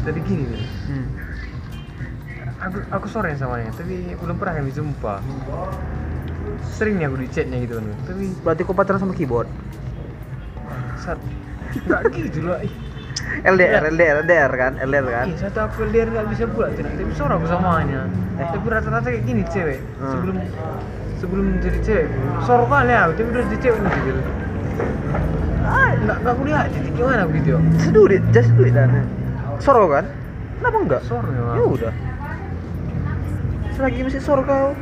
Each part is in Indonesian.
Jadi gini Wil. hmm. aku aku sore sama dia tapi belum pernah kami jumpa sering nih aku di chatnya gitu kan tapi berarti kau pacaran sama keyboard? Saat nggak gitu lah LDR LDR LDR kan? LDR kan? Ih, satu aku dia nggak bisa buat tapi sore aku samanya tapi rata-rata kayak gini cewek. Hmm. sebelum sebelum jadi cewek sore kali aku tapi udah jadi cewek nih gitu. Ah. Nggak nggak kuliah titik gimana aku gitu ya sedurit just sedurit dan soro kan? Kenapa enggak? Sore ya ya udah. Selagi masih soro kau.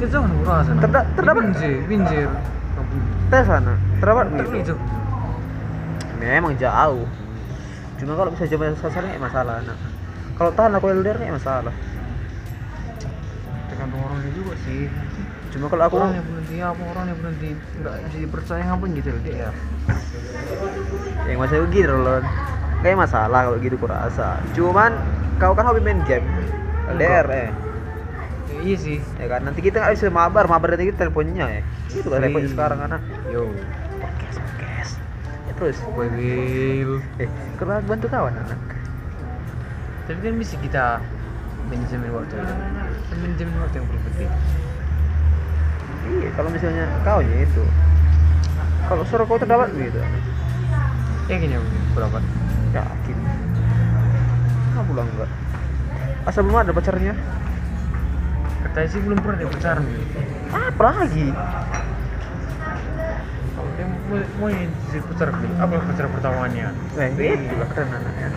Kejauhan aku rasa nah. Terda- terdapat- binjir binjir tes sana terdapat jauh. memang jauh. Cuma kalau bisa coba sasar nggak masalah nak. Kalau tahan aku LDR nggak masalah. Tergantung orangnya juga sih cuma kalau aku orang yang berhenti apa orang yang berhenti? Nggak bisa dipercaya ngapain gitu loh? Dia yang masih begini loh kayak masalah kalau gitu kurasa cuman kau kan hobi main game. LDR eh. Ya, iya sih. Ya kan nanti kita nggak bisa mabar mabar nanti kita teleponnya ya. Itu kan Sering. teleponnya sekarang anak. Yo. Podcast podcast. Ya terus. Will. Eh kurang bantu kawan anak. Tapi kan bisa kita manajemen waktu manajemen waktu yang paling penting iya kalau misalnya kau nya itu. Kalau suara kau terdapat gitu. Ya gini aku berapa? Yakin. Nggak pulang enggak asal belum ada pacarnya? Katanya sih belum pernah dia pacaran gitu apa lagi. Kalau dia mau mau yang jadi pacar apa pacar pertamanya? Nah, itu lah keren anaknya.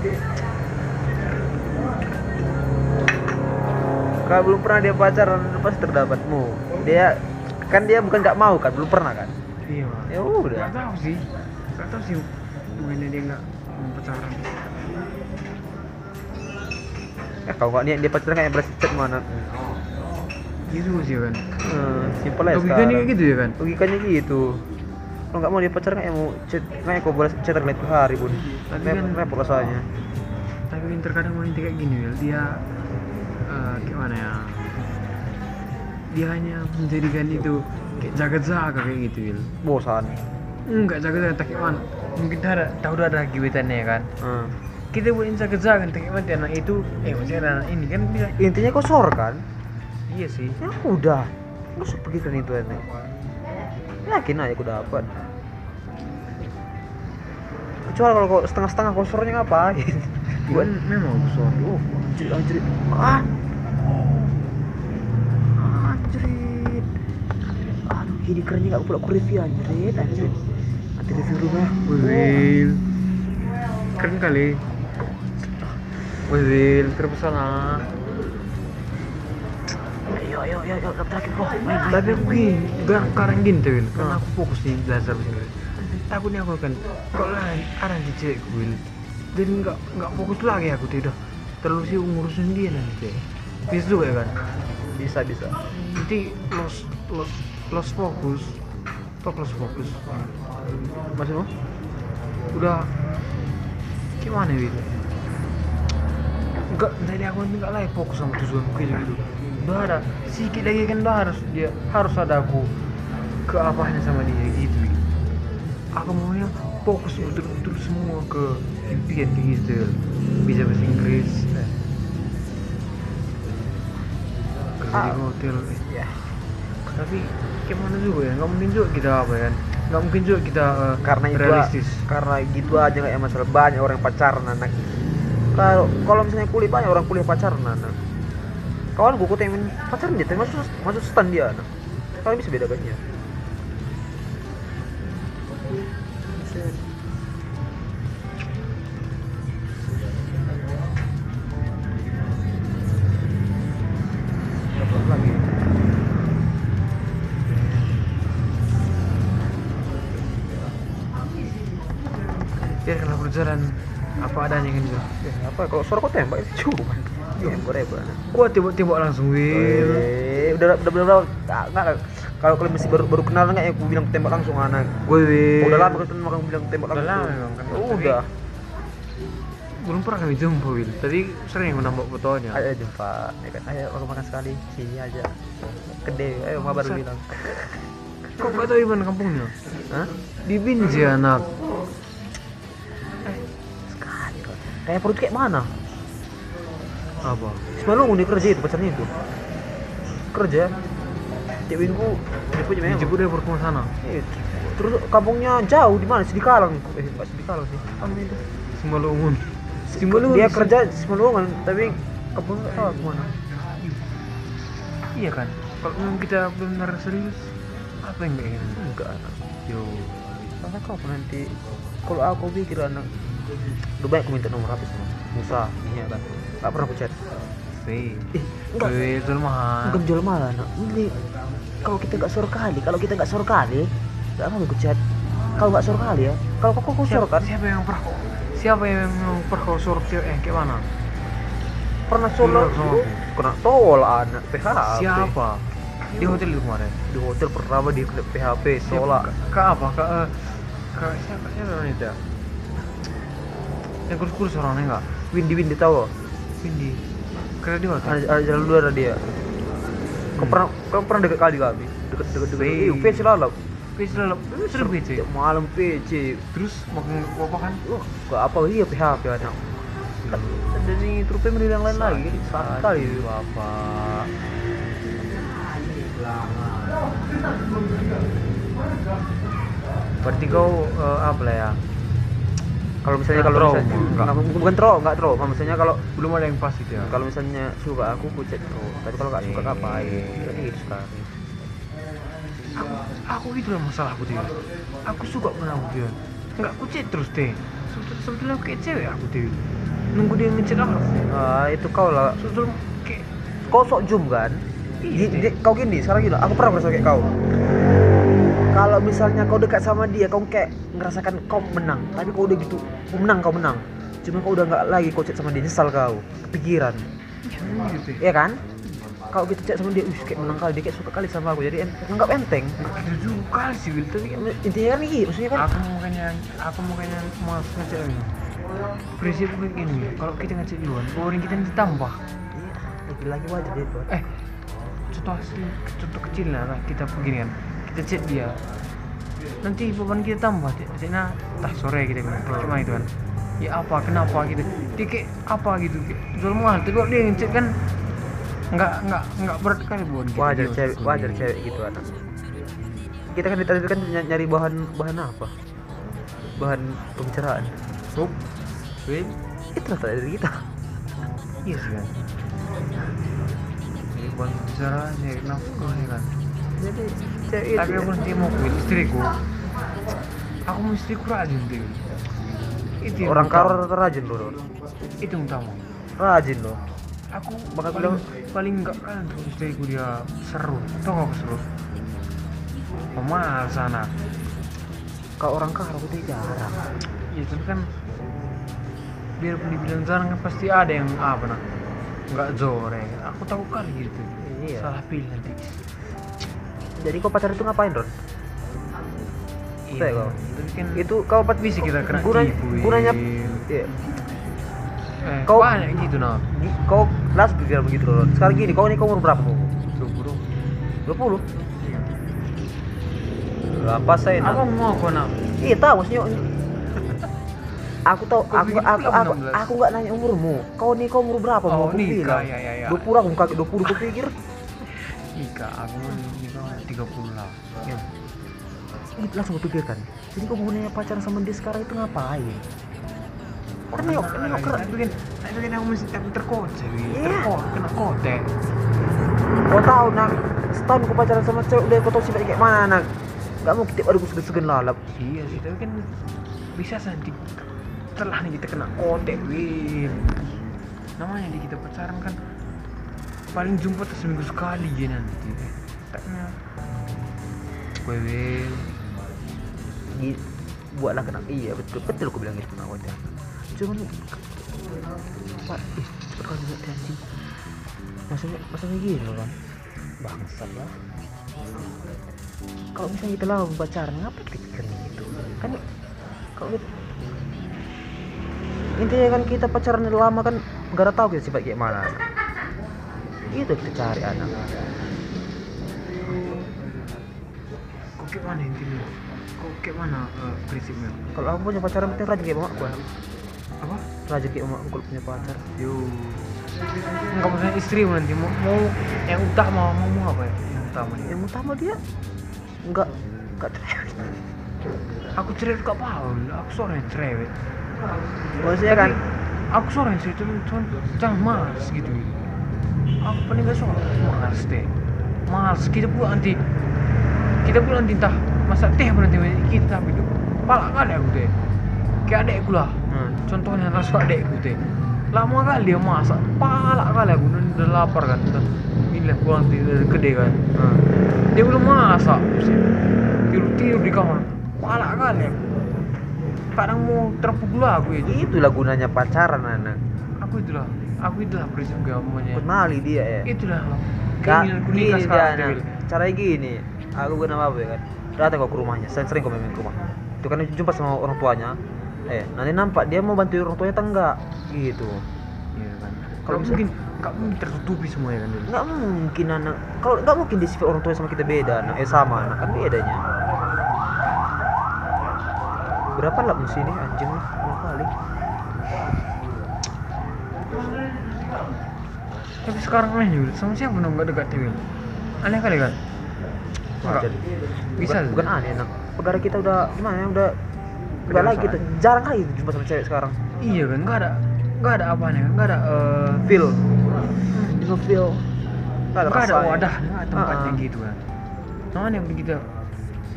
Kalau belum pernah dia pacaran pasti terdapatmu. Dia kan dia bukan nggak mau kan, belum pernah kan. iya. Ya udah. nggak tahu sih nggak tahu sih bukannya dia nggak mau pacaran Eh kalau nggak niat dia pacaran kayak beras chat mana. gitu sih kan Hmm, simpel aja logikanya sekarang. gitu ya kan Logikanya gitu. Kalau nggak mau dia pacaran kayak mau chat, kayak kau balas chat terlalu itu hari pun. Tapi Rep- kan- repot rasanya. tapi kan terkadang wanita kayak gini dia eh, gimana ya dia hanya menjadikan itu kayak jaga-jaga kayak gitu Wil Bosan. enggak jaga-jaga tak mana mungkin ada tahu ada gebetannya kan Hmm. kita buat jaga-jaga tak mana anak itu eh ada anak ini kan bisa Intinya kau sor kan? iya sih Ya udah. Pergi kan itu enak. Yakin aja aku dapat. Kecuali kalau setengah-setengah kosornya ngapain? buat memang besar Oh, anjir, anjir. Ah. Anjir. Aduh, gini kerennya gak pula aku review anjir, anjir. Nanti review rumah. Wil keren kali Wil terpesona Ayo, ayo, ayo, ayo, daftar lagi bro. Main, tapi aku gini gar- sekarang gini tuh karena Ah. aku fokus nih belajar Inggris takutnya aku akan kalau lain ada di cewek Wil jadi nggak nggak fokus lagi aku tidak terlalu sih ngurusin dia nanti juga ya kan Bisa, bisa. nanti los los los fokus top los fokus Maksudmu? udah. Gimana Wil? Enggak jadi aku nanti nggak lagi fokus sama tujuan kayak gitu. Udah ada. Sedikit lagi kan udah harus dia harus ada aku ke apanya sama dia gitu. Aku maunya fokus betul-betul semua ke impian kayak gitu. Bisa bahasa Inggris eh. kerja di Ah. hotel eh. Ya. tapi gimana juga ya nggak mungkin juga kita apa ya nggak mungkin juga kita eh, Karena itu realistis karena gitu aja ya masalah banyak orang pacaran anak. Kalau kalau misalnya kuliah banyak orang kuliah pacaran anak. Kawan gue main pacaran dia, tapi masuk stand dia anak. Kalian bisa bedakannya. Dapat apa kalau suara kok tembak itu cuma. Iya, gue repot anak. gua tembak-tembak langsung Wil Eh, udah udah udah, udah, nggak kalau kalian masih baru baru kenal nggak ya aku bilang tembak langsung anak. gue Wil Oh, udah lama kan orang bilang tembak Udah langsung. lama memang kan. Oh, udah. belum pernah kami jumpa Wil tadi sering menambah fotonya Ayo jumpa, ya kan? Ayo kalau makan sekali sini aja. Gede, ayo Buset. bilang. kok gak tahu di mana kampungnya Hah? di Binjai anak kayak perut kayak mana? Apa? Semalam dia kerja itu pacarnya itu. Kerja. Cewekku dia punya memang Jeput dia berkemah sana? Eh, terus kampungnya jauh di mana? Sih di Kalang eh pas di Kalang sih. Apa itu? Simalungun. Simalungun. Dia kerja Simalungun tapi kampungnya nggak tahu ke mana Iya kan? Kalau memang kita benar serius Apa yang kayak gitu? Enggak anak. Yo. Karena kau nanti kalau aku pikir anak Udah banyak aku minta nomor HP sama Musa, Nia kan Gak pernah aku chat. Weh Eh, enggak. Itu mah Bukan jual mahal anak Ini Kalau kita gak suruh kali Kalau kita gak suruh kali Gak mau aku chat. Kalau gak suruh kali ya. Kalau kau kau suruh siapa, kan? siapa yang pernah Siapa yang memang pernah kau suruh cewek eh, kayak mana? Pernah aku. Kena tolak anak PHP Siapa? Di hotel itu kemarin? Di hotel pertama kena PHP Tolak Siapa? Kak apa? Kak eh, Kak siapa? Siapa namanya Yang kurus-kurus orangnya enggak? Windy Windy tahu? Cindy Karena di hotel ada, ada jalan ada dia. Kau pernah kau pernah deket kali deket deket deket. Wih. iya PC lalap PC dalam Seru PC malam PC Terus makan apa kan? Gak apa? Iya PHP anak ini trupe menilai yang lain lagi. Sakit. Kali Bapak Berarti kau eh, apa lah ya? Kalau misalnya kalau trauma, misalnya, enggak. nggak- bukan trauma nggak trauma. Misalnya kalau Belum ada yang pas gitu ya? kalau misalnya suka aku aku chat oh tapi kalau nggak suka ngapain? Kan gitu sekarang aku aku itu lah masalahku tuh aku suka aku dia. Nggak aku chat terus deh sebetulnya, sebetulnya aku kayak cewek aku tuh nunggu dia ngechat aku ah itu kau lah. Sebetulnya kayak kau sok zoom kan? Iya, kau gini sekarang gini aku pernah merasa kayak kau kalau misalnya kau dekat sama dia kau kayak ngerasakan kau menang. Tapi kau udah gitu kau menang kau menang. Cuma kau udah nggak lagi kau chat sama dia nyesal kau kepikiran. "Ih, gitu Iya kan? Kau gitu chat sama dia uh kayak menang kali dia kayak suka kali sama aku. Jadi nganggap enteng. Itu juga kali sih Wil. Tapi intinya kan gitu maksudnya kan aku makanya aku makanya mau ngechat ini. Prinsip gue gini kalau kita ngechat duluan orang kita nanti tambah. Iya, lagi-lagi wajar dia eh contoh asli contoh kecil lah, kita begini kan chat dia. Nanti beban kita tambah chatnya tah sore kita bilang cuma itu kan. Ya apa kenapa? gitu. Dia kayak apa? gitu. Jual mahal. Tapi kalau dia ngechat kan nggak nggak nggak berat kali buat kita. Wajar cewek wajar cewek gitu anak kita kan kan ny- nyari bahan bahan apa? Bahan pembicaraan. Sup. Wait. itu rata dari kita. Iya sih kan jadi buat bicara nyari nafkah ya kan jadi cewek tapi itu. aku nanti mau kuil istriku. Aku mau istriku rajin tuh itu orang karo rajin loh Don. itu yang utama. Rajin loh aku Bakal paling, bilang- paling enggak kan tuh istriku dia seru. Tau gak aku seru? Pemalas anak. Kalau orang karo aku tuh jarang. Ya tapi kan biarpun dibilang jarang kan pasti ada yang apa nah nggak zore aku tahu kali gitu. Iya. salah pilih nanti jadi kau pacar itu ngapain Ron? Saya kau. kan itu kau pat bisa kita kena gunanya tipu, gunanya iya. eh, Kau- gitu nah kau langsung pikiran begitu Ron. Sekarang gini kau ini kau umur berapa mau dua puluh. 20 berapa saya apa mau kau nak Iya tahu maksudnya aku tahu Kau aku pikir aku aku, 16? aku nggak nanya umurmu. Kau nih kau umur berapa Oh, mau aku bilang. ya, ya, ya. dua puluh aku kaget dua puluh aku pikir nikah aku mau nikah tiga puluh lah. Ya. Ih, langsung pikirkan jadi mau nanya pacaran sama dia sekarang itu ngapain? Kan nengok nengok keren tapi kan. tapi kan aku mesti aku. Iya. terkocak kena kotek kau tahu nak setahun kau pacaran sama cewek udah kau tahu sifatnya kayak mana? Nak nggak mau kita ada segen-segen lalap. Iya sih tapi kan bisa nanti setelah nih kita kena kotek win namanya di kita pacaran kan paling jumpa tuh seminggu sekali ya nanti. Taknya Gi- buatlah kena iya betul. Betul aku bilang gitu nak kau cuman pak ih kali buat anjing. Maksudnya maksudnya gini loh kan bangsat lah. Kalau misalnya kita lama pacaran ngapain kita pikirin gitu? Kan kalau intinya kan kita pacaran lama kan gak ada tahu kita sifat kayak mana itu kita cari anak. Kok kayak mana intinya? Kok kayak mana eh, prinsipnya? Kalau aku punya pacaran penting rajin kayak bapak gua apa? Rezeki emak kalau punya pacar. Yo. Nggak maksudnya istri nanti mau, mau yang utama mau mau apa ya? Yang utama dia? Yang utama dia enggak enggak cerewet. Aku cerewet gak paham. Aku seorang yang cerewet. Maksudnya kan aku seorang yang cerewet cuman jangan malas gitu aku paling gak suka malas teh malas kita pula nanti. Kita pula nanti entah masak teh apa nanti kita itu palak kali aku teh kayak adekku lah. Hmm. contohnya rasa adekku teh lama kali dia masak. Palak kali aku. Udah, udah lapar kan. Udah ini lah pulang dari gede kan. Hmm. dia belum masak. Tidur tidur di kamar. Palak kali aku. Kadang mau terpukul aku itu itulah gunanya pacaran anak. Aku itulah aku itulah prinsip gamanya kenali dia ya? Itulah keinginanku gini nikah dia sekarang anak Dewi. caranya gini aku guna apa ya kan? Datang kok ke rumahnya sering sering kok main ke rumah. Itu kan jumpa sama orang tuanya. Eh nanti nampak dia mau bantu orang tuanya atau enggak? Gitu. Iya kan. Kalau mungkin gak mungkin tertutupi semuanya kan Dewi. nggak mungkin anak kalau nggak mungkin di sifat orang tua sama kita beda anak eh sama anak kan bedanya. Berapa lah di sini anjing dua kali tapi sekarang aneh juga sama siapa dong gak dekat Dewi aneh kali kan Enggak. Bisa. bukan, bukan aneh anak negara kita udah gimana ya udah udah Kedewasaan. lagi gitu jarang kali jumpa sama cewek sekarang. Iya kan. Gak ada gak ada apanya kan gak ada eh, feel. Juga feel. Nggak ada, gak ada wadah tempatnya Ah, ah. gitu kan. Nah, yang kita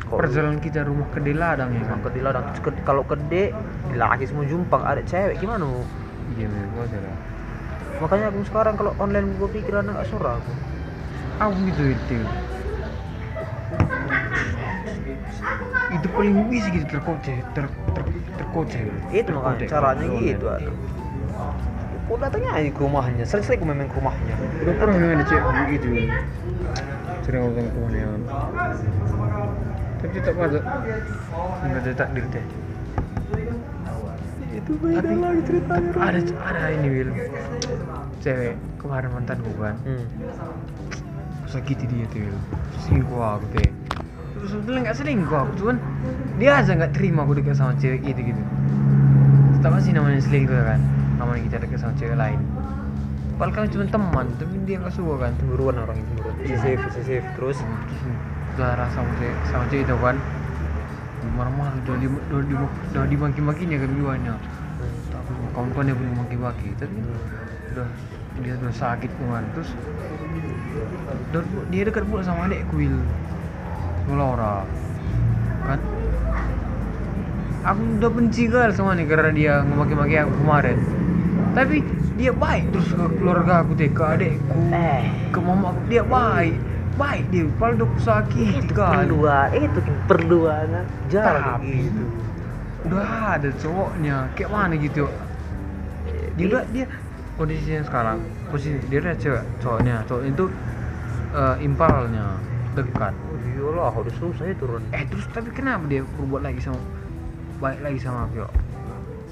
Kalau- perjalanan kita rumah ke Deladang ya kan. ladang. Ke- kalau kede laki semua jumpang ada cewek gimana iya memang gua ada makanya aku sekarang kalau online gue pikir anak gak surah aku aku gitu itu itu paling bisa gitu terkoceh ter, ter, terkoceh. Itu makanya caranya gitu anak aku datangnya aja ke rumahnya? Sering-sering aku main ke rumahnya. Udah pernah memang ada cewek gitu sering ngomong ke rumahnya. Tapi tetap ada. Nggak ada takdir teh itu tapi tapi ada ada ini Will cewek kemarin mantanku kan hmm. sakiti dia tuh Will selingkuh aku teh terus sebetulnya nggak selingkuh aku cuman dia aja nggak terima aku dekat sama cewek gitu gitu. Tetap sih namanya selingkuh kan? Namanya kita dekat sama cewek lain. Padahal kami cuma teman tapi dia nggak suka kan? Cemburuan orang itu cemburuan posesif posesif terus? Terus udah rasa sama cewek sama cewek itu kan? Marah-marah udah di udah di udah dimaki-makinya kan tapi kawan-kawan dia belum maki-maki tapi udah dia udah sakit kan terus dan dia dekat pula sama adekku Will sama Laura kan? Aku udah benci kali sama nih karena dia ngemaki-maki aku kemarin. Tapi dia baik terus ke keluarga aku deh ke adekku eh. ke mama aku. Dia baik. Baik dia. Udah aku sakit kali perluan itu kan perluan jarang. Tapi gitu udah ada cowoknya. Kayak mana gitu dia udah dia kondisinya sekarang posisi dia udah cewek cowoknya. Cowoknya itu eh, impalnya dekat. Iyalah udah susah ya turun. Eh terus tapi kenapa dia berbuat lagi sama baik lagi sama aku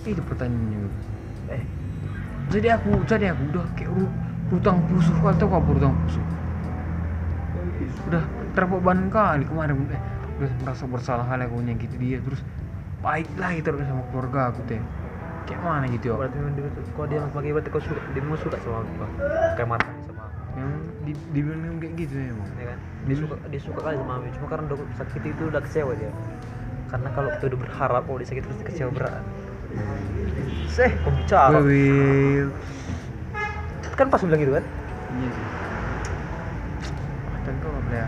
itu pertanyaannya eh. Jadi aku jadi aku udah kayak ru, hutang pusuh kau tahu apa hutang pusuh udah terbeban kali kemarin eh, udah merasa bersalah kali aku nyakiti dia terus baik lagi terus sama keluarga aku teh kayak mana gitu ya berarti memang dia kalau dia pakai berarti kau suka dia memang suka sama aku kayak mata sama aku. Yang di, dibilang kayak gitu ya emang ya kan? Dia suka dia suka kali sama Ami cuma karena udah sakit itu udah kecewa dia. Karena kalau kita udah berharap oh dia sakit terus dia kecewa berat. Seh kau bicara Will kan pas bilang gitu kan? Iya sih. Tentu apa ya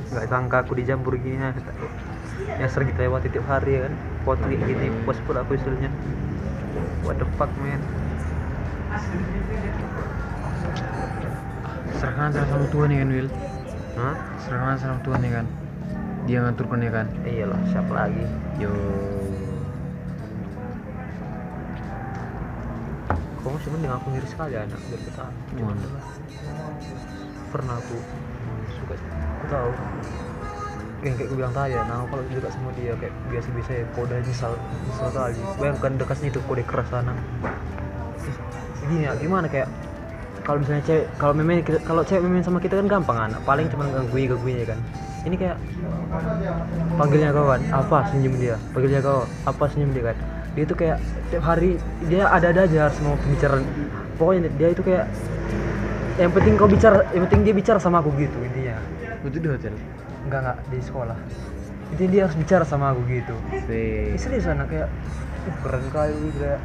nggak sangka aku dicampur gini ya yang sering kita lewati tiap hari ya kan? Potri gini puas pula aku istilahnya. What the fuck man? Serahkan salah sama Tuhan ya kan Will Hah? serahkan sama Tuhan ya kan? Dia ngaturkan ya kan? Iyalah siapa lagi? Yo. Kamu cuma dengan aku ngiri sekali anak biar kita cuma pernah aku suka aku tahu. Yang kayak gue bilang tadi ya nah kalau juga sama dia kayak biasa-biasa ya kode misal misal kali bayangkan dekasnya itu kode keras sana. Gini ya gimana kayak kalau misalnya cewek kalau main kalau cewek main sama kita kan gampang anak. Paling cuma ganggu ganggu ya kan. Ini kayak panggilnya kawan apa senyum dia? Panggilnya kau apa senyum dia kan? Dia itu kayak tiap hari dia ada ada aja semua pembicaraan. Pokoknya dia itu kayak yang penting kau bicara yang penting dia bicara sama aku gitu intinya Itu di hotel. enggak enggak di sekolah. Intinya dia harus bicara sama aku gitu. Sih. Eh, serius anak kayak uh, keren kali gitu kayak.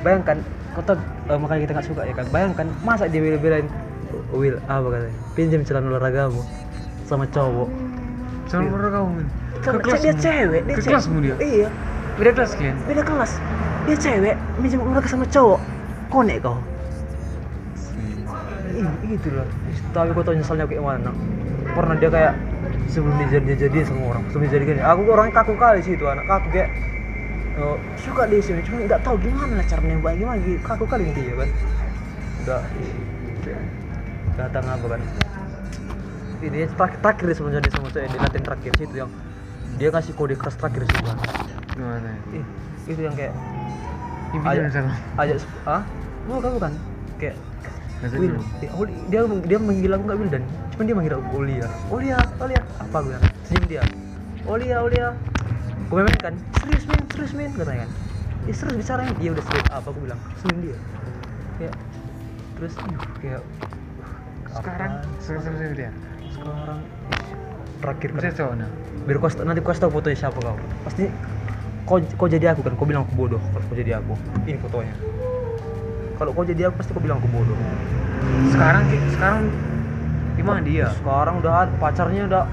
Bayangkan kota eh, makanya kita nggak suka ya kan? Bayangkan masa dia bela-belain "Oh, Will apa katanya? Pinjam celana olahragamu sama cowok. Kamu men. Kan Ke kelas dia cewek dia Ke kelasmu dia. iya. Beda kelas kan? beda kelas. Dia cewek minjem olahraga sama cowok. Konek kau. Ih, gitu lah tapi kau tau nyesalnya kayak mana pernah dia kayak sebelum dia jadi jadi sama orang. Sebelum dia jadi aku orangnya kaku kali sih itu anak kaku kayak oh, suka dia sih cuma nggak tahu gimana cara nembak gimana gitu. Kaku kali dia kan udah. Datang apa kan ini terakhir, terakhir dia sebelum jadi sama saya di latihan terakhir sih itu yang dia kasih kode keras terakhir sih kan Gimana? Itu yang kayak ajak sep- ah bukan bukan kayak Will, dia dia manggil aku nggak Wildan, cuma dia manggil aku Olia. Olia, Olia, apa gue? Senyum dia. Olia, Olia. Gue main kan, serius men, serius men, katanya kan. Ya serius bicara dia udah serius apa aku bilang, senyum dia. Kayak terus yuh, kayak Sekarang apaan? sekarang saya dia. sekarang terakhir Bisa kan. cowok nah. Biar kau nanti kau tahu fotonya siapa kau. Pasti kau kau jadi aku kan, kau bilang aku bodoh kalau kau jadi aku. Ini fotonya. Kalau kau jadi aku pasti kau bilang aku bodoh. Sekarang ki- sekarang gimana dia? sekarang udah pacarnya udah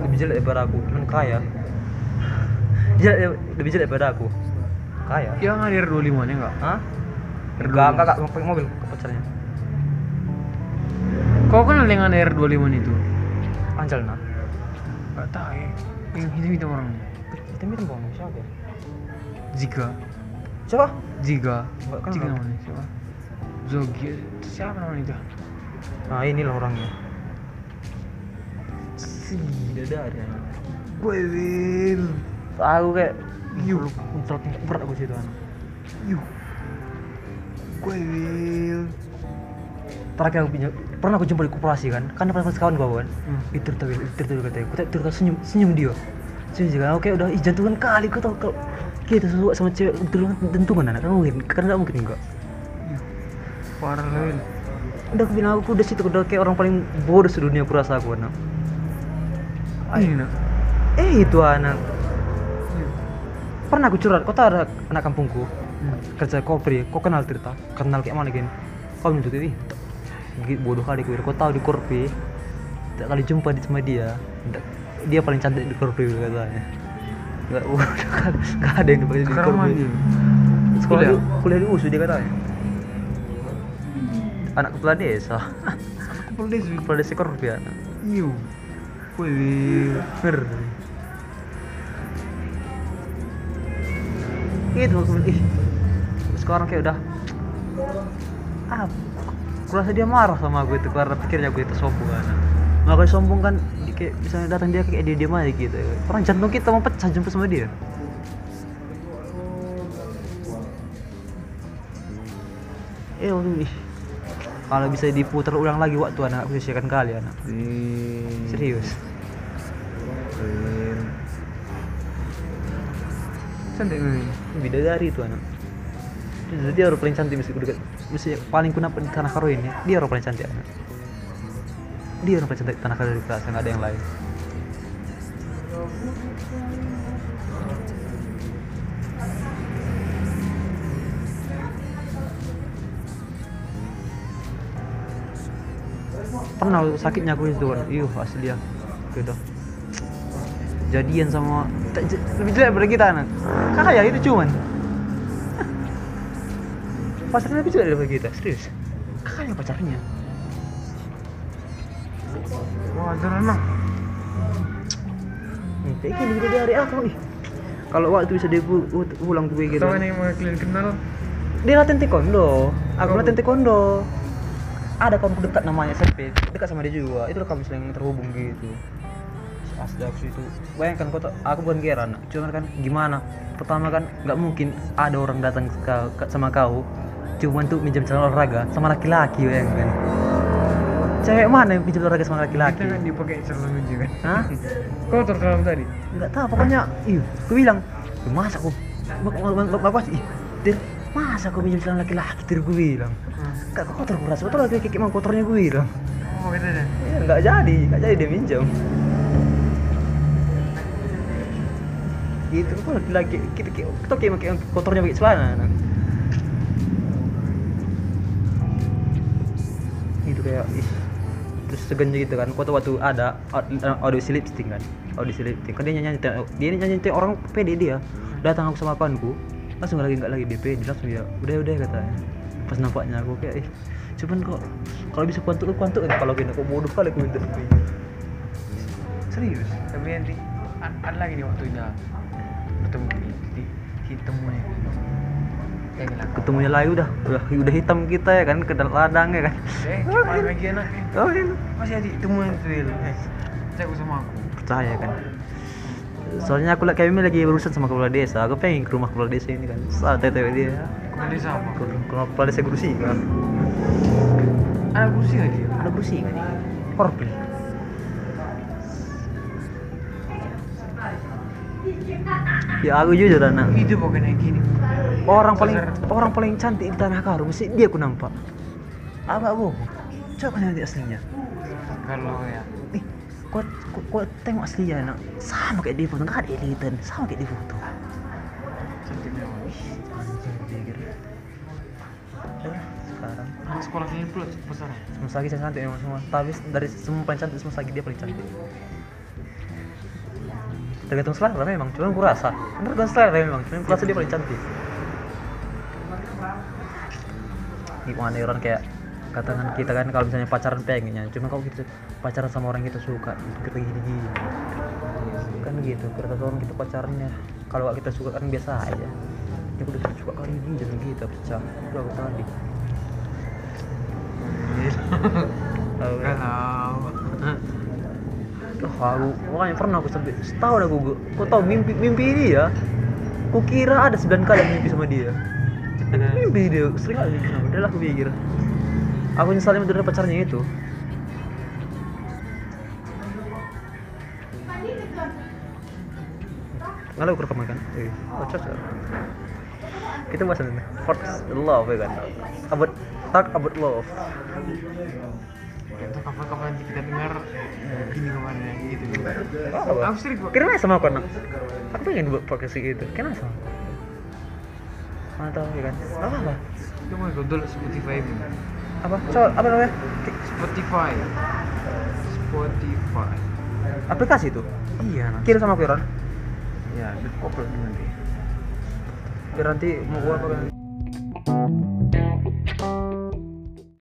lebih jelek daripada aku kan kaya jelek lebih jelek daripada aku kaya Yang ada 25 nya enggak? Hah? R25. enggak enggak enggak pakai mobil ke pacarnya Kau kenal dengan R25 itu? Anjal nah Enggak tahu ya. Yang hitam-hitam orangnya. kita mirip bang siapa ya? Jika, siapa Jika, Nggak kenal. Jika namanya siapa? Zogi, siapa namanya itu? nah inilah orangnya si dari Gue Will. aku kayak yuk muncrat berat aku situ anak Yuh. Gue terakhir aku punya pernah aku jumpa di koperasi kan kan ada pas kawan gua kan Hmm. itu tertawa itu tertawa katanya aku tertawa senyum senyum dia senyum juga oke udah jantungan kali kau tau kalau kita suka sama cewek betul tentungan anak kan mungkin. Kan nggak mungkin enggak. Parah. Will. udah aku bilang aku udah situ udah kayak orang paling bodoh sedunia aku rasa aku anak. Ini nak. eh itu anak. Pernah aku curhat kau tahu ada anak kampungku? Hmm. kerja kopri kau kenal Tirta kenal kayak mana gini kau menurut ini bodoh kali kau kau tahu di korpi tak kali jumpa di sama dia dia paling cantik di korpi katanya nggak kali nggak ada yang dipakai di Sekarang mandi. sekolah Kuliah? di, kuliah di USU dia katanya anak kepala desa deh. kepala desa korpi anak Yuh. Gue Will. Bener. Itu ih sekarang kayak udah ah aku rasa dia marah sama aku itu karena pikirnya aku itu sombong kan makanya sombong kan kayak misalnya datang dia kayak dia diam aja gitu. Orang jantung kita mau pecah jumpa sama dia. Eh ih. Kalau bisa diputar ulang lagi waktu anak aku sia-siakan kali anak. Serius. Will. Cantik Will. bidadari itu anak. Jadi dia orang paling cantik mesti dekat mesti paling di tanah karo ini dia orang paling cantik anak dia orang di tanah kelas nggak ada yang lain. Pernah sakitnya aku itu kan iya asli dia. Gitu. Jadian sama lebih jelek daripada kita anak kakak ya itu cuman. Pacarnya lebih jelek daripada kita serius. Kakaknya pacarnya Wajar emang. Hmm, kayak gini udah dari aku nih kalau waktu bisa dia pu- pu- pulang tuh gitu Tahu nih mau kalian kenal? dia latihan taekwondo. Aku Oh. latihan taekwondo. Ada kawanku dekat namanya SMP dekat sama dia juga. Itu kami sering terhubung gitu. Asli aku itu bayangkan kau tak- aku bukan geran. Cuman kan gimana? Pertama kan nggak mungkin ada orang datang ke, ke- sama kau. Cuma untuk minjem celana olahraga sama laki-laki ya kan cewek mana yang pinjam olahraga sama laki-laki Kita kan dipakai celana kan. Hah? Kotor kalau tadi. nggak tahu pokoknya ih aku bilang "Ya, masa aku bapak ih dir masa aku minjem celana laki-laki dir gue bilang Gak kotor gue rasa betul lagi kayak mau kotornya gue bilang Oh, kata dia. ya nggak jadi nggak jadi dia minjem gitu kok laki-laki kita kita kita kayak kotornya pakai celana nah. itu kayak ih segan gitu kan. Kau tuh waktu ada au- audisi lipstick kan. Audisi lipstick kan dia nyanyi nyanyi dia nyanyi nyanyi orang pede dia. Datang aku sama kawanku langsung lagi nggak lagi DP dia langsung ya udah udah katanya. Pas nampaknya aku kayak ih cuman kok kalau bisa kuantuk kuantuk kan kalau gini kok bodoh kali aku minta Serius. Tapi nanti ada lagi nih waktunya. Ketemu di hitamnya. Yang hilang. Ketemunya lagi udah udah udah hitam kita ya kan ke ladang ya kan. Eh, lagi enak. oh ini Masih ada temuan itu Wil. Eh, cek sama aku. percaya kan. Soalnya aku kami lagi berurusan sama kepala desa. Aku pengen ke rumah kepala desa ini kan. Saat TTW dia. Kau di sama. ke ke rumah kepala desa Gurusi kan Ada kursi nggak dia? ada Gurusi kan Korpil ya aku jujur anak Itu pokoknya gini. orang paling orang paling cantik di tanah karo mesti dia aku nampak. Agak bohong coba kau nanti aslinya. Kalau ya. nih kau, kau, kau tengok aslinya nak? Sama kayak di foto. Nggak ada editan. Sama kayak di foto. Sekarang Anak sekolah kalian pula besar. semua lagi cantik semua. Tapi dari semua paling cantik semua lagi dia paling cantik tergantung selera memang cuma aku rasa. Tergantung selera memang cuma aku rasa dia paling cantik. Gimana ya, orang kayak katakan kita kan kalau misalnya pacaran pengennya cuma kalau kita pacaran sama orang kita suka itu kita gini gini kan gitu kata orang kita pacarannya kalau nggak kita suka kan biasa aja. Ya udah suka kali ini jangan gitu pecah. Udah aku tadi? Kalau Oh, aku makanya pernah aku sampai setahun aku gue kau tahu mimpi mimpi ini ya? Ku kira ada 9 kali mimpi sama dia. Mimpi dia sering kali mimpi sama dia. Lah aku pikir. Aku nyesalin dari pacarnya itu. Nggak aku rekaman kan? Eh, oh cocok. Kita bahas nanti. First love ya kan? About talk about love Entah kapan-kapan nanti kita dengar gini kemarin yang gitu. sering kok. Kenapa sama aku anak? Aku pengen buat podcast gitu. Kenapa sama? Mana tahu ya kan? Apa apa? Cuma kau dulu Spotify ini. Apa? Coba apa namanya? Spotify. Spotify. Aplikasi itu. Iya, nah. Kirim sama Iran. Ya, dikoppel nanti. Biar nanti mau gua apa kan?